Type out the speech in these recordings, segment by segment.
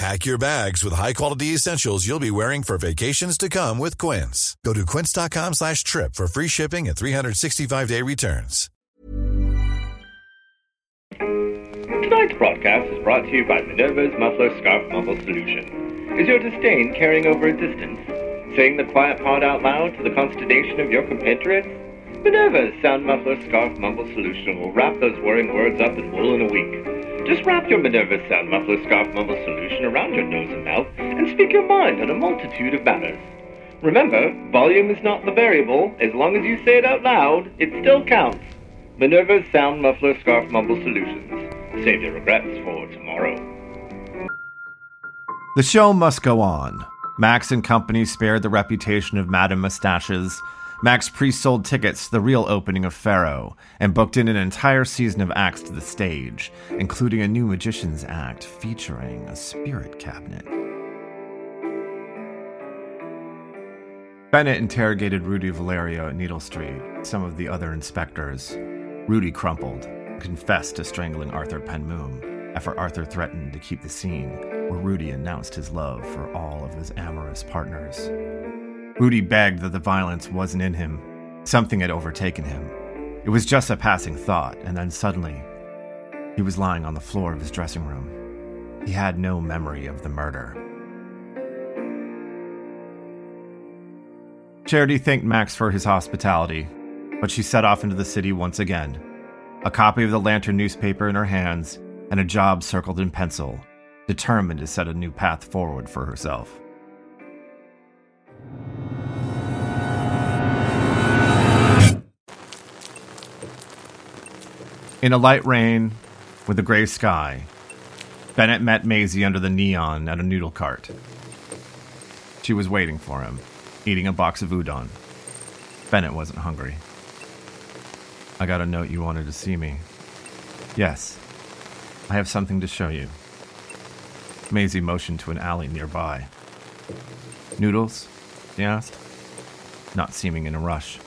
Pack your bags with high-quality essentials you'll be wearing for vacations to come with Quince. Go to quince.com slash trip for free shipping and 365-day returns. Tonight's broadcast is brought to you by Minerva's Muffler Scarf Mumble Solution. Is your disdain carrying over a distance? Saying the quiet part out loud to the consternation of your compatriots? Minerva's Sound Muffler Scarf Mumble Solution will wrap those worrying words up in wool in a week. Just wrap your Minerva Sound Muffler Scarf Mumble Solution around your nose and mouth and speak your mind on a multitude of matters. Remember, volume is not the variable. As long as you say it out loud, it still counts. Minerva's Sound Muffler Scarf Mumble Solutions. Save your regrets for tomorrow. The show must go on. Max and company spared the reputation of Madame Mustaches. Max pre sold tickets to the real opening of Pharaoh and booked in an entire season of acts to the stage, including a new magician's act featuring a spirit cabinet. Bennett interrogated Rudy Valerio at Needle Street, some of the other inspectors. Rudy crumpled, confessed to strangling Arthur Penmoom after Arthur threatened to keep the scene where Rudy announced his love for all of his amorous partners. Rudy begged that the violence wasn't in him, something had overtaken him. It was just a passing thought, and then suddenly, he was lying on the floor of his dressing room. He had no memory of the murder. Charity thanked Max for his hospitality, but she set off into the city once again, a copy of the Lantern newspaper in her hands and a job circled in pencil, determined to set a new path forward for herself. In a light rain, with a gray sky, Bennett met Maisie under the neon at a noodle cart. She was waiting for him, eating a box of udon. Bennett wasn't hungry. I got a note you wanted to see me. Yes, I have something to show you. Maisie motioned to an alley nearby. Noodles? he asked, not seeming in a rush.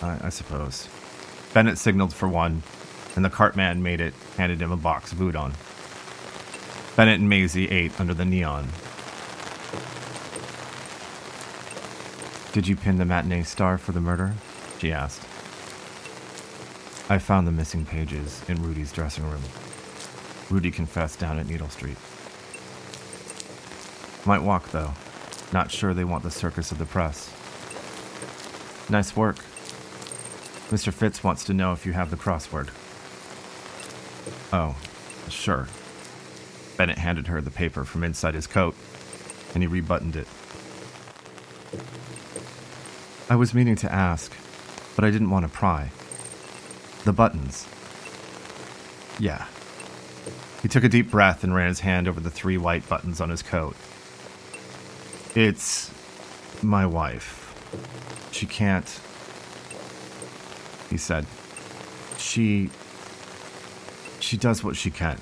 I, I suppose. Bennett signaled for one, and the cartman made it, handed him a box of udon. Bennett and Maisie ate under the neon. Did you pin the matinee star for the murder? She asked. I found the missing pages in Rudy's dressing room. Rudy confessed down at Needle Street. Might walk, though. Not sure they want the circus of the press. Nice work. Mr. Fitz wants to know if you have the crossword. Oh, sure. Bennett handed her the paper from inside his coat, and he rebuttoned it. I was meaning to ask, but I didn't want to pry. The buttons. Yeah. He took a deep breath and ran his hand over the three white buttons on his coat. It's my wife. She can't he said. She. She does what she can.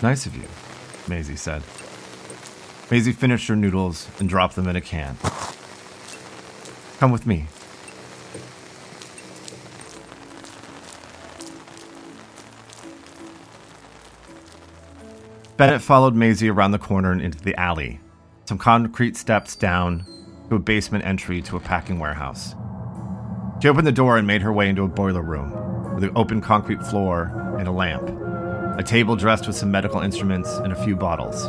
Nice of you, Maisie said. Maisie finished her noodles and dropped them in a can. Come with me, Bennett followed Maisie around the corner and into the alley, some concrete steps down to a basement entry to a packing warehouse. She opened the door and made her way into a boiler room with an open concrete floor and a lamp, a table dressed with some medical instruments and a few bottles.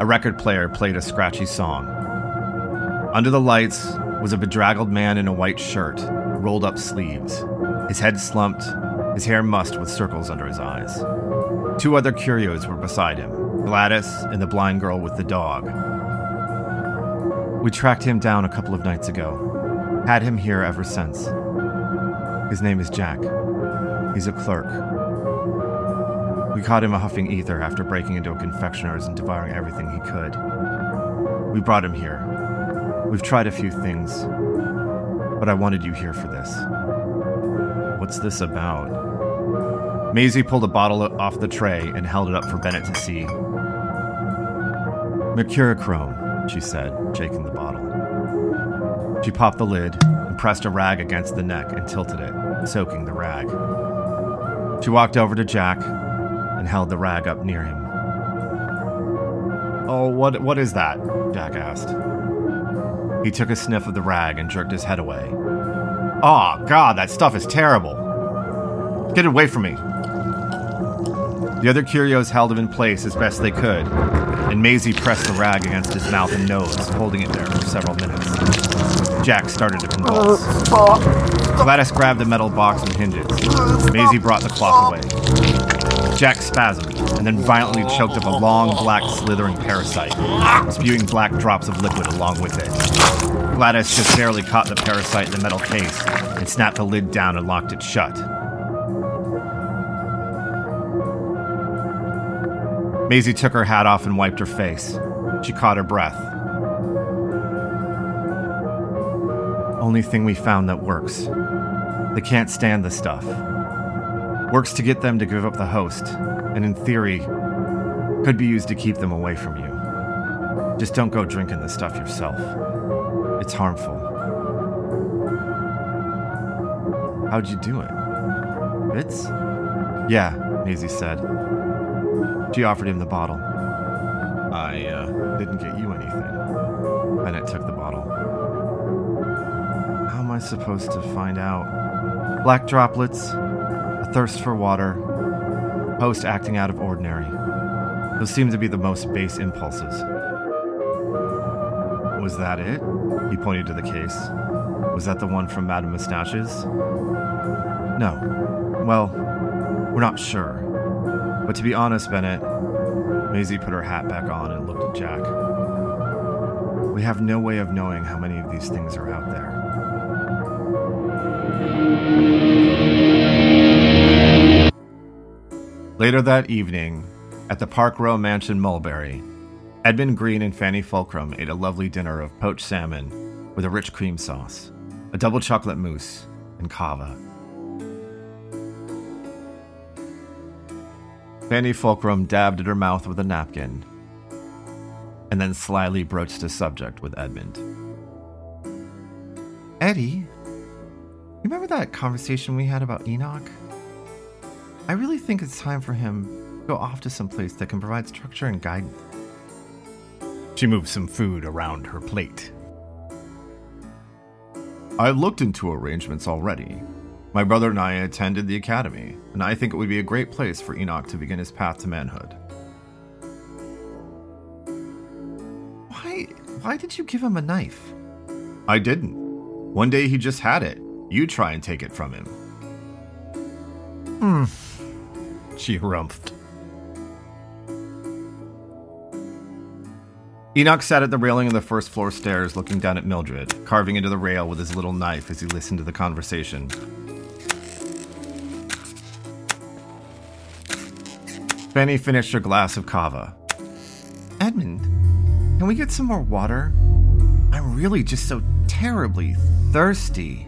A record player played a scratchy song. Under the lights was a bedraggled man in a white shirt, rolled up sleeves, his head slumped, his hair mussed with circles under his eyes. Two other curios were beside him Gladys and the blind girl with the dog. We tracked him down a couple of nights ago. Had him here ever since. His name is Jack. He's a clerk. We caught him a huffing ether after breaking into a confectioner's and devouring everything he could. We brought him here. We've tried a few things, but I wanted you here for this. What's this about? Maisie pulled a bottle off the tray and held it up for Bennett to see. Mercurochrome, she said, shaking the bottle. She popped the lid and pressed a rag against the neck and tilted it, soaking the rag. She walked over to Jack and held the rag up near him. Oh, what what is that? Jack asked. He took a sniff of the rag and jerked his head away. Oh, God, that stuff is terrible. Get away from me. The other curios held him in place as best they could, and Maisie pressed the rag against his mouth and nose, holding it there for several minutes. Jack started to convulse. Gladys grabbed the metal box and hinges. Maisie brought the cloth away. Jack spasmed and then violently choked up a long, black, slithering parasite, spewing black drops of liquid along with it. Gladys just barely caught the parasite in the metal case and snapped the lid down and locked it shut. Maisie took her hat off and wiped her face. She caught her breath. Only thing we found that works. They can't stand the stuff. Works to get them to give up the host, and in theory, could be used to keep them away from you. Just don't go drinking the stuff yourself. It's harmful. How'd you do it? Bits? Yeah, Maisie said. She offered him the bottle. I uh, didn't get you anything. Bennett took the bottle. How am I supposed to find out? Black droplets, a thirst for water, host acting out of ordinary. Those seem to be the most base impulses. Was that it? He pointed to the case. Was that the one from Madame Mustaches? No. Well, we're not sure. But to be honest, Bennett, Maisie put her hat back on and looked at Jack. We have no way of knowing how many of these things are out there. Later that evening, at the Park Row Mansion Mulberry, Edmund Green and Fanny Fulcrum ate a lovely dinner of poached salmon with a rich cream sauce, a double chocolate mousse, and kava. Fanny Fulcrum dabbed at her mouth with a napkin and then slyly broached a subject with Edmund. Eddie, you remember that conversation we had about Enoch? I really think it's time for him to go off to some place that can provide structure and guidance. She moved some food around her plate. I've looked into arrangements already. My brother and I attended the academy, and I think it would be a great place for Enoch to begin his path to manhood. Why why did you give him a knife? I didn't. One day he just had it. You try and take it from him. Hmm. She rumphed. Enoch sat at the railing of the first floor stairs looking down at Mildred, carving into the rail with his little knife as he listened to the conversation. Fanny finished her glass of kava. Edmund, can we get some more water? I'm really just so terribly thirsty.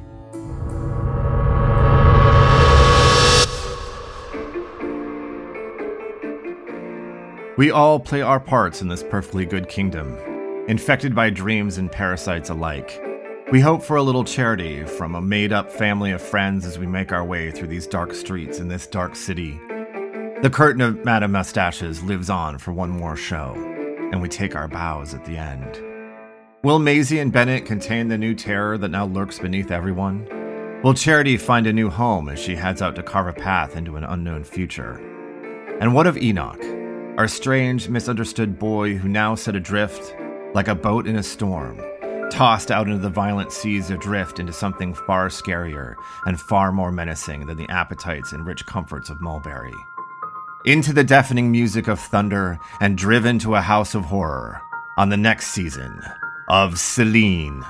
We all play our parts in this perfectly good kingdom, infected by dreams and parasites alike. We hope for a little charity from a made up family of friends as we make our way through these dark streets in this dark city. The curtain of Madame Mustaches lives on for one more show, and we take our bows at the end. Will Maisie and Bennett contain the new terror that now lurks beneath everyone? Will Charity find a new home as she heads out to carve a path into an unknown future? And what of Enoch, our strange, misunderstood boy who now set adrift like a boat in a storm, tossed out into the violent seas adrift into something far scarier and far more menacing than the appetites and rich comforts of Mulberry? Into the deafening music of thunder and driven to a house of horror on the next season of Celine.